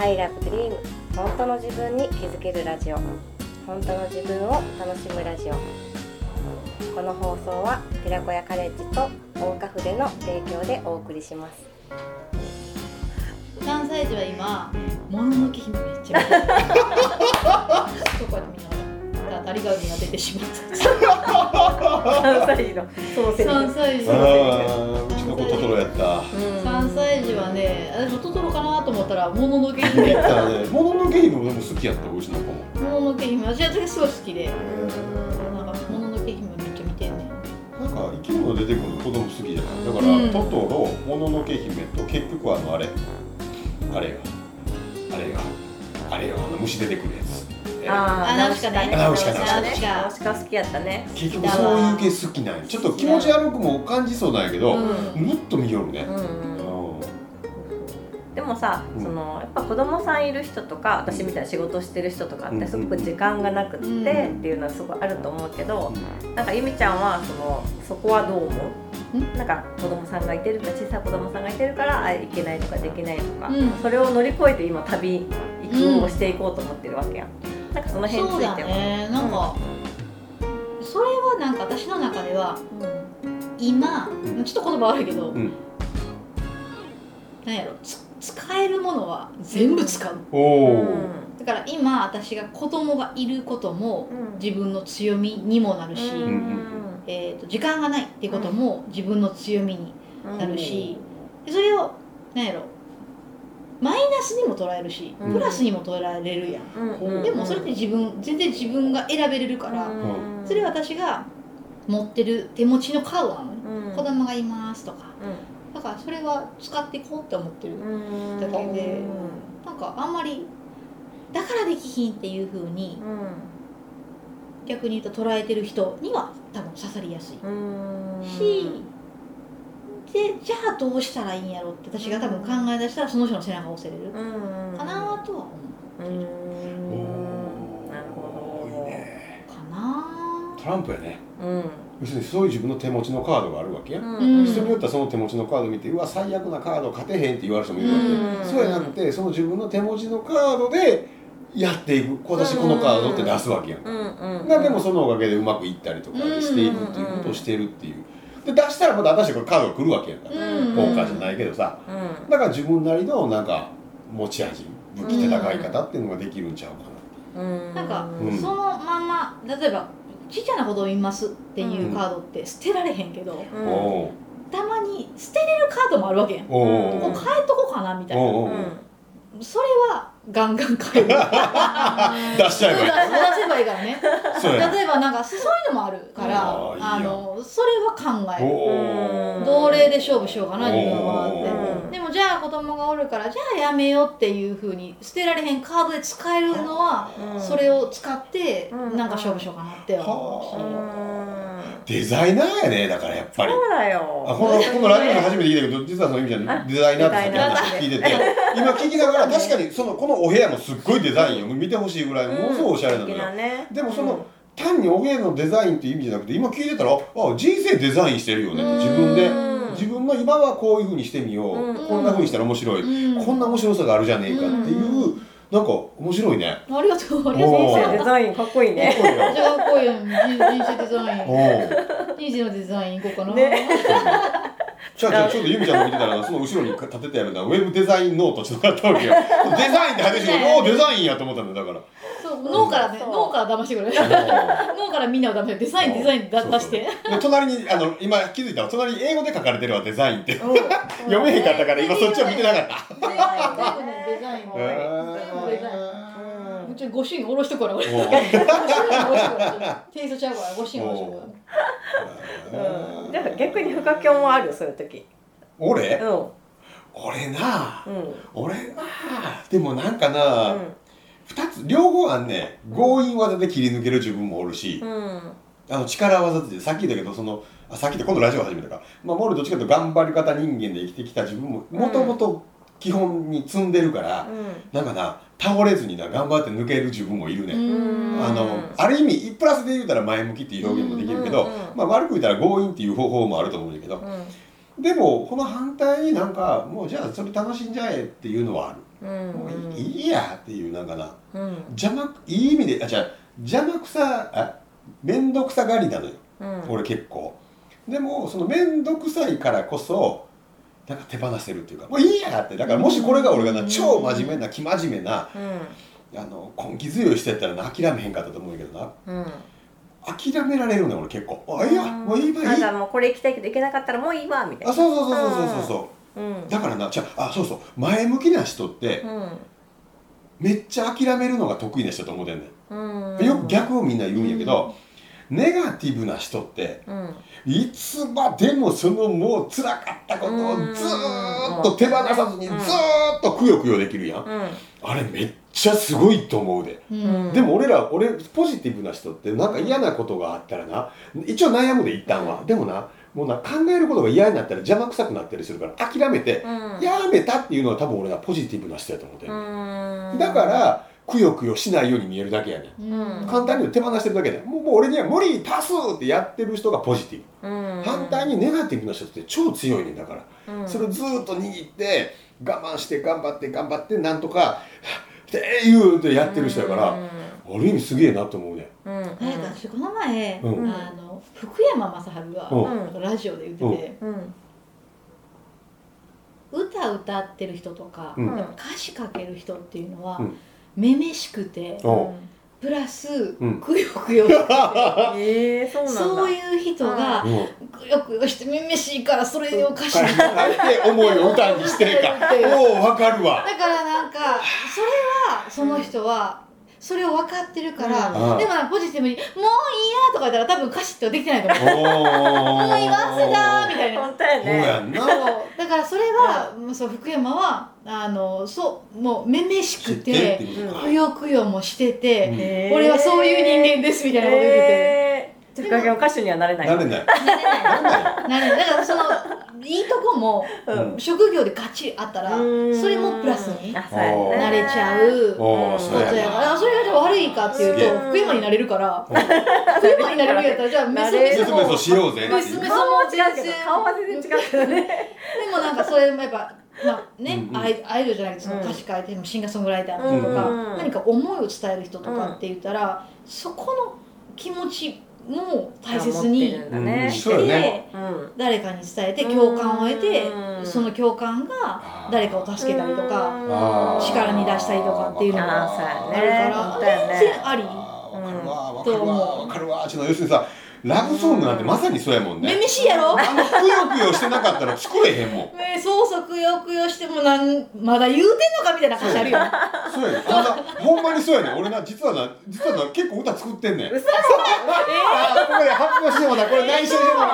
I love dream. 本当の自分に気づけるラジオ。本当の自分を楽しむラジオ。この放送は寺子屋カレッジと大岡筆の提供でお送りします。3歳児は今もののけ姫めっちゃ って見ながら当たりが海が出てしまった3歳児の。そのセリフ3歳児うちの子トトロやった。3歳児はね私もトトロかなと思ったらもののけ姫。だからね。もののけ姫もでも好きやったうちの子も。もののけ姫私はすごい好きで。なんかもののけ姫めっちゃ見てんねん。なんか生き物出てくるの子供好きじゃない？だから、うん。トトロもののけ姫と結局あのあれ。あれよあれよあれよあの虫出てくるやつえああナウシカね。ナウシカナウシカ好きやったね。結局そういう系好きなんや。ちょっと気持ち悪くも感じそうなんやけど、うん。むっと見よるね。うん、うんうん。でもさ、うん。そのやっぱ子供さんいる人とか私みたいな仕事してる人とかっうん。てすごく時間がなくってうん。っていうのはすごいあると思うけど、なんかゆみちゃんはそのそこはどう思う？なんか子供さんがいてるから小さい子供さんがいてるからあいけないとかできないとか、うん。それを乗り越えて今旅行くをしていこうと思ってるわけやん、なんかその辺につそうだいてはねなんか、それはなんか私の中では今、ん。ちょっと言葉悪いけど、うん。なんやろつ使えるものは全部使う。だから今私が子供がいることもうん。自分の強みにもなるし、うんえー、と時間がないっていうことも自分の強みにうんなるし、でそれをなんやろマイナスにも捉えるし、うん。プラスにも捉えれるやん、うん。うん。でもそれって自分全然自分が選べれるから、うん。それは私が持ってる手持ちのカードなのね、うん。子供がいますとか。うだからそれは使っていこうって思ってる、ん。だけでなんかあんまりだからできひんっていう風に逆に言うと捉えてる人には多分刺さりやすい。うん。し、でじゃあどうしたらいいんやろって私が多分考え出したらその人の背中を押せれるうんかなとは思うう、ん。なるほいいどね。かな。トランプやね。うん。要するにそういう自分の手持ちのカードがあるわけや、うん。人によってはその手持ちのカード見てうわ最悪なカード勝てへんって言われる人もいるわけ、うん。そうやなくてその自分の手持ちのカードでやっていく私このカードって出すわけやんか、うんうんがでもそのおかげでうまくいったりとかしていくっていうことをしてるっていうで出したらまた私これカードが来るわけやんか、うん。ポーカーじゃないけどさ。うん。だから自分なりのなんか持ち味武器戦い方っていうのができるんちゃうかなうん。なんか、うん。そのまんま例えばちっちゃな子供いますっていうカードって捨てられへんけど、うん。おたまに捨てれるカードもあるわけやん。ここ変えとこうかなみたいな、それはガンガン変える出しちゃえばいい。出せばいいからね。例えばなんかそういうのもあるからあのそれは考える。同齢で勝負しようかな自分はって。うんでもじゃあ子供がおるからじゃあやめようっていうふうに捨てられへんカードで使えるのはうん。それを使ってうん。なんか勝負しようかなって思うし。うんデザイナーやねだからやっぱり。そうだあよこのこのラジオで初めて聞いたけど実はその意味じゃあデザイナーってさっき話聞いてて今聞きながら確かにそのこのお部屋もすっごいデザインよ。見てほしいぐらいものすごいおしゃれなのよ。でもその単にお部屋のデザインっていう意味じゃなくて今聞いてたらあ人生デザインしてるよね。自分で。うん自分の今はこういうふうにしてみよう、うん。こんなふうにしたら面白い、うん。こんな面白さがあるじゃねえかっていう、なんか面白いね。ありがとうありがとう人生デザインかっこいいね。かっこいいよ。じゃあこういう人生デザイン。人生のデザインいこうかな、ね。じゃあじゃあちょっとゆみちゃんの見てたらその後ろに立ててあるのはウェブデザインノートちょっとあったわけよ。デザインって話しておおデザインやと思ったんだよだから。そう脳からね脳から騙してくれ脳からみんなを騙してデザインデザインだそう出してで隣にあの今気づいたわ隣に英語で書かれてるわデザインって。うん 読めへんかったから今そっちを見てなかった。デザインデザイン ちご主人下ろしてこらこれおご主人下ろしてこらテイストちゃうからご主人下ろしてこう。ん。でも逆に不可教もあるよそういう時。俺？うん。俺な。うん。俺なでもなんかな、二つ両方あんね強引技で切り抜ける自分もおるし、うん。あの力技ってさっき言ったけどそのあさっきって今度ラジオ始めたか、まあ、モールどっちかというと頑張り方人間で生きてきた自分ももともと基本に積んでるから、なんかな倒れずにな頑張って抜ける自分もいるね、うん。あのある意味プラスで言うたら前向きっていう表現もできるけど、うんうんうん。まあ、悪く言ったら強引っていう方法もあると思うんだけど、うん。でもこの反対になんかもうじゃあそれ楽しんじゃえっていうのはある、うん。もういいいやっていうなんかな。うん。邪魔いい意味であじゃあ邪魔くさあ面倒くさがりなのよ、うん。俺結構。でもその面倒くさいからこそなんか手放せるっていうかもういいやってだからもしこれが俺がな超真面目な生真面目なうん。あの根気強い人やったらな諦めへんかったと思うけどな。うん。諦められるね俺結構。あいいやもういいわい。いあじゃあもうこれ行きたいけど行けなかったらもういいわみたいな。あそうそうそうそうそう。そううん。だからなじゃああそうそう。前向きな人ってうん。めっちゃ諦めるのが得意な人と思ってんねうん。んよく逆をみんな言うんやけど、ネガティブな人ってうん。いつまでもそのもう辛かったことをずーっと手放さずにずっとくよくよできるやん、うん。あれめっちゃすごいと思うで、うん。でも俺ら俺ポジティブな人ってなんか嫌なことがあったらな一応悩むで一旦は、でもなもうな考えることが嫌になったら邪魔くさくなったりするから諦めて、うん。やめたっていうのは多分俺はポジティブな人やと思ってだからくよくよしないように見えるだけやねん。うん。簡単に言うと手放してるだけでもうもう俺には無理パスってやってる人がポジティブ、うん。反対にネガティブな人って超強いねんだから、うん。それをずーっと握って我慢して頑張って頑張ってなんとか っていうてやってる人やから、ある意味すげえなと思うねうん。私この前、うん。あの福山雅治が、ラジオで言ってて、うん。歌歌ってる人とか、うん。歌詞書ける人っていうのは、うんめめしくてうんプラス、うん。くよくよしてて。ええそうなんだ。そういう人がうん。くよくよしてめめしいからそれを歌詞に書いて思いを歌にしてるか。おおわかるわ。だからなんかそれはその人はそれを分かってるから、うん。でもポジティブに「もういいや」とか言ったら多分歌詞ってできてないと思う。おおもう言わせだみたいな。本当やねからそれは、もうそう福山はあのそうもうめめしくてくよくよもしてて、俺はそういう人間ですみたいなこと言ってて。えーちょっとかけ歌手にはなれない。なれない。なれない。なれない。だからそのいいとこも、うん。職業でガッチリあったらうん。それもプラスになれちゃう。ことそうやから。それがじゃあ悪いかっていうと福山になれるから。福山になれるんやったらじゃあメソメソもしようぜっていう。娘顔は違うけど顔は全然違うけどね。でもなんかそれもやっぱまあね、うんうん。アイアイドルじゃなくてその歌詞書いてるシンガーソングライターの人とか、うん。何か思いを伝える人とかって言ったら、そこの気持ちも大切に。して、ね。うん。誰かに伝えて共感を得て、うん。その共感が誰かを助けたりとか、力に出したりとかっていうのがあるから、全然あり。ちょっと要するにさラブソングなんてまさにそうやもんね。めめしいやろ？あのくよくよしてなかったら作れへんもん。ねそうそうくよくよしてもなんまだ言うてんのかみたいな歌詞あるよ。そうやね。あんなほんまにそうやね俺な実はな実はな結構歌作ってんねん。嘘 あーここで発表してもなこれ内緒でもな。も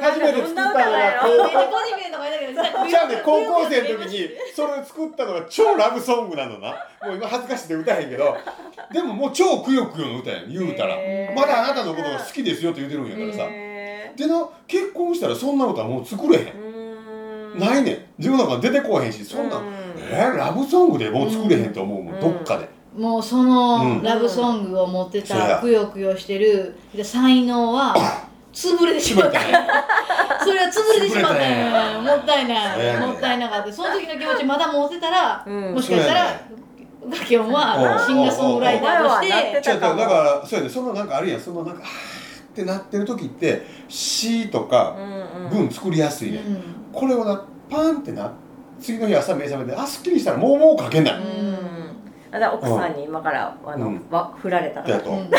初めて作ったのがじゃあね 高校生の時にそれを作ったのが超ラブソングなのな。もう今恥ずかしくて歌えへんけど。でももう超くよくよの歌やん言うたら。まだあなたのことが好きですよって言うてるんやからさ。へでな結婚したらそんな歌もう作れへん。ないねん。自分の中出てこうへんしそんなんうん。えー、ラブソングでもう作れへんと思うもん、うん。どっかで。もうそうのん。ラブソングを持ってたくよくよしてるで才能は潰れてしまった。それは潰れてしまったよもったいない。もったいなかった。その時の気持ちまだ持ってたらうん。もしかしたらガキョンはシンガーソングライターとしてだからそうやね。そのなんかあるやん。そのなんかあーってなってる時って詩とかうんうん。文作りやすいね、うん。これをなパーンってな次の日朝目覚めてあすっきりしたらもうもう書けない、うん。あだ奥さんに今からあの、うんわ振られたら。だと、う ん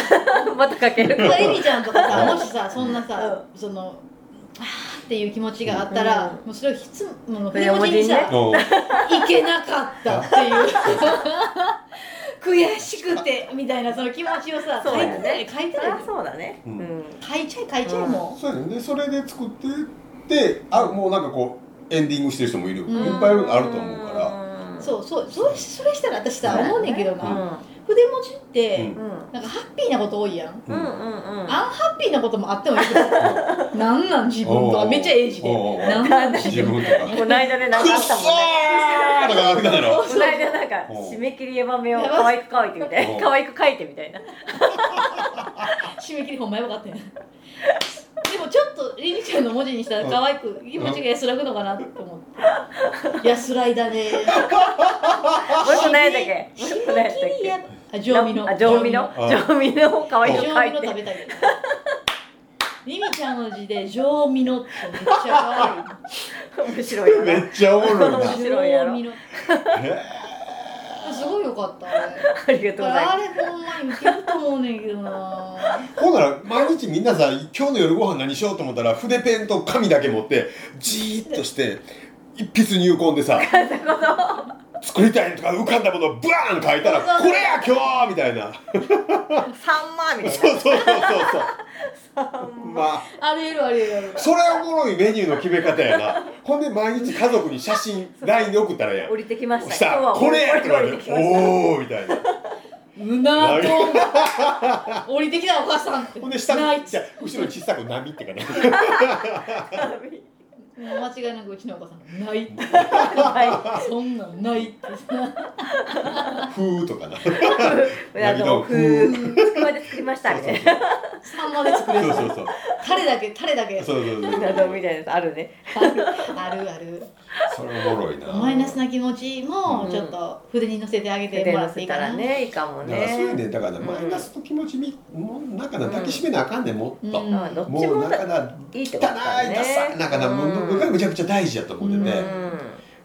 またかける。まあエミちゃんとかさうん。もしさそんなさ、そのあーっていう気持ちがあったら、うん。もうそれを筆もの筆筆文字にさ、いけなかったっていう。悔しくてみたいなその気持ちをさ書いそうだよね。てたり書いてそうだね。ううん。ん、書いちゃい書いちゃいもそうやね。でそれで作ってってあもうなんかこうエンディングしてる人もいる、いっぱいあるあると思うからそうそうそれそれしたら私さ思うねんけどな、うん。筆文字って、うん。なんかハッピーなこと多いやん、うん。うんうんアンハッピーなこともあってもいいけど なんなん自分とかめっちゃエイジで。なんなん自自分分とか。この間ねなんかあったもんね。この間なんかお締め切り山目を可愛く書いてみたい可愛く書いてみたいな。締め切りほんまやばかったん。やでもちょっとりみちゃんの文字にしたら可愛く気持ちが安らぐのかなと思って安らいだね。もう一個何やったっけ？もう一個何やったっ締め切りやけ？あ常味の？あ常味の？あ。常味の可愛い食べたいちゃんの字で常味のってめっちゃ面白いよなめっちゃおもろい面白い すごいよかった。ありがとうございあます。れほんまにウケると思うねんけどな。ーほんなら毎日みんなさ今日の夜ご飯何しようと思ったら筆ペンと紙だけ持ってじーっとして一筆入魂でさ 作りたいとか浮かんだものをブワーン書いたらこれや今日みたいな。サンマみたいそうそうそうそうそう。なまあ。ありえるありえるそれおもろいメニューの決め方やな。ほんで毎日家族に写真 LINE で送ったらやん。降りてきました。これやって言われておおみたいな。うな丼降りてきたお母さんって。ほんで下に後ろに小さく波ってかね もう間違いなくうちのお母さんないって。はそんなんない。ってふーとかな。い あのふー。つくばで作りました。みたいなサンマで作れるそうそうそう。タレだけタレだけ。そうそうそう。などみたいなやつあるね。あるある それおもろいな。マイナスな気持ちもうん。ちょっと筆に乗せてあげてでもらっていいかな、ねいいかもだからそういうねねだからねうん。マイナスの気持ちみもうなんかな抱きしめなあかんねんもっと、うん。もうもだなんかないいって汚いことだね。ダサいなんかなもう僕はむちゃくちゃ大事やと思ってて、う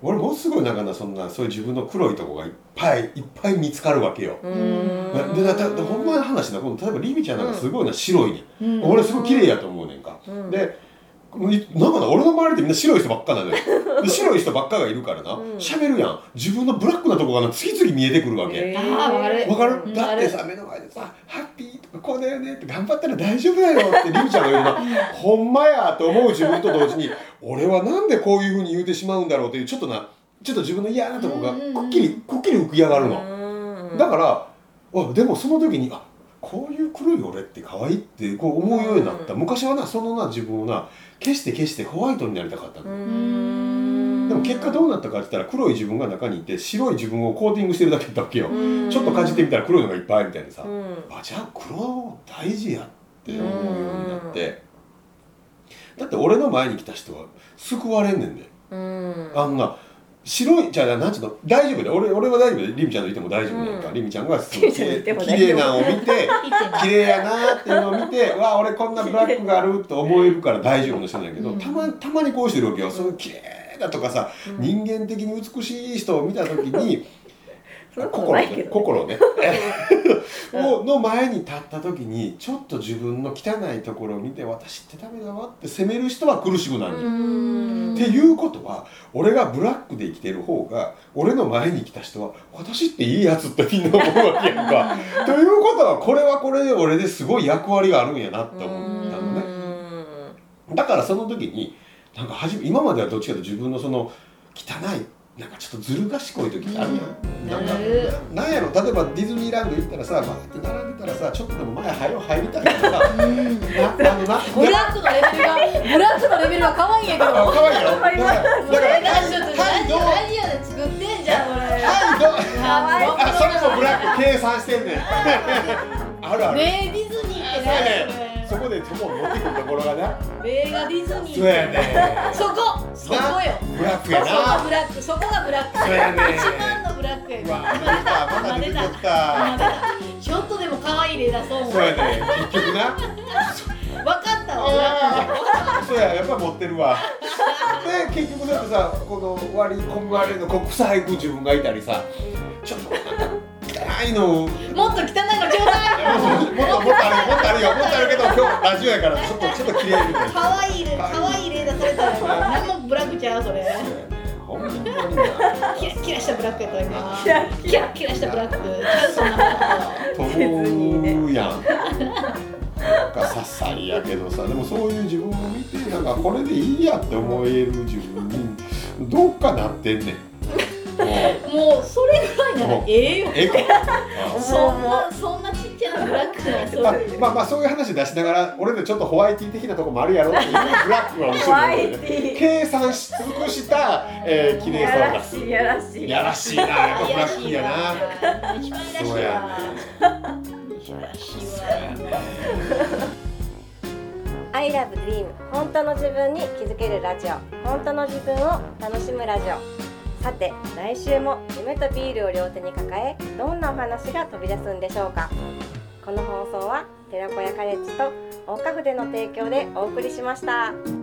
俺ものすごいなんかなそんなそういう自分の黒いとこがいっぱいいっぱい見つかるわけよ、うん。うんでだだほんまの話なこの例えばリミちゃんなんかすごいな白いね、うん。俺すごい綺麗やと思うねんか、うん。でいなんかな俺の周りってみんな白い人ばっかなのよ。で白い人ばっかがいるからな。うん。喋、るやん。自分のブラックなとこがな次々見えてくるわけ、わかる。わかる、うん。だってさ目の前でさ「ハッピー」とか「こうだよね」って頑張ったら大丈夫だよってリミちゃんが言うの。が ほんまやと思う自分と同時に。俺はなんでこういうふうに言うてしまうんだろうっていうちょっとなちょっと自分の嫌なとこがくっきりくっきり浮き上がるの、うん。だからあでもその時にあこういう黒い俺って可愛いってこう思うようになった、うん。昔はなそのな自分をな消して消してホワイトになりたかったの、うん。でも結果どうなったかって言ったら黒い自分が中にいて白い自分をコーティングしてるだけだったわけよ、うん。ちょっと感じてみたら黒いのがいっぱいあるみたいなさ、うん。あじゃあ黒大事やって思うようになって、だって俺の前に来た人は救われんねんで、うん。あんな白いじゃあなんつうの？大丈夫で俺俺は大丈夫でリミちゃんといても大丈夫やんか、うん。リミちゃんがすリミちゃんといても綺大丈夫麗なのを見て 綺麗やなっていうのを見て わあ俺こんなブラックがあると思えるから大丈夫な人なんやけど、うん。たまたまにこうしてるわけよ。そういう綺麗だとかさ、うん。人間的に美しい人を見た時に そんなことないけど。心ねをの前に立った時にちょっと自分の汚いところを見て私ってダメだわって責める人は苦しくなる、うん。っていうことは俺がブラックで生きてる方が俺の前に来た人は私っていいやつってみんな思うわけやんか。ということはこれはこれで俺ですごい役割があるんやなって思ったのね。だからその時になんか初め今まではどっちかというと自分のその汚いなんかちょっとずる賢い時あるやん。うん。なんかなるななんやろ。例えばディズニーランド行ったらさバーって並んでたらさちょっとでも前早う入りたいからさ。なあのな ブラックのレベルがブラックのレベルが可愛いんやけど。あ可愛いやろ。だからだからそれがちょっとラジオで作ってんじゃんこれ。はいどう可愛い。あそれもブラック計算してんねん。あるある、ねえディズニーってねそこでそこを持ってくるところがな。映画ディズニー。そうやね。そこ。そこよ。ブラックそこやながブラック。そこがブラック。そうやね。一番のブラックやうわ今出たまた出てき今出た。今た出た。ちょっとでも可愛い例出そうもん。そうやね。結局な。分かったわそうややっぱ持ってるわ。で結局だってさこの割り込む割れのこう臭い自分がいたりさ。ちょっと汚いの。もっと汚いのちょうだい。もっともっとあるよもっとあるよもっとあるけど今日ラジオやからちょっとちょっと綺麗みたいな。可愛い例可愛い例出されたら何もブラックちゃうそれ。ほんまに。なキラキラしたブラックやった今。キラキラキラしたブラック。ちゃうそんなと。思うやん。なんかさっさりやけどさ。でもそういう自分を見てなんかこれでいいやって思える自分にどっかなってんねんいならええよええか。そんなそんなちっちゃなブラックなそうまあまあまあそういう話出しながら俺でちょっとホワイティ的なとこもあるやろっていうブラックは面ホワ白いイティ計算し尽くした、えー、綺麗やさを出すらしいやらしい。やらしいなやっぱブラックやな。そうやわ一番らしいわ。I love dream 本当の自分に気づけるラジオ。本当の自分を楽しむラジオさて来週も夢とビールを両手に抱えどんなお話が飛び出すんでしょうかこの放送は寺子屋カレッジと大花筆の提供でお送りしました。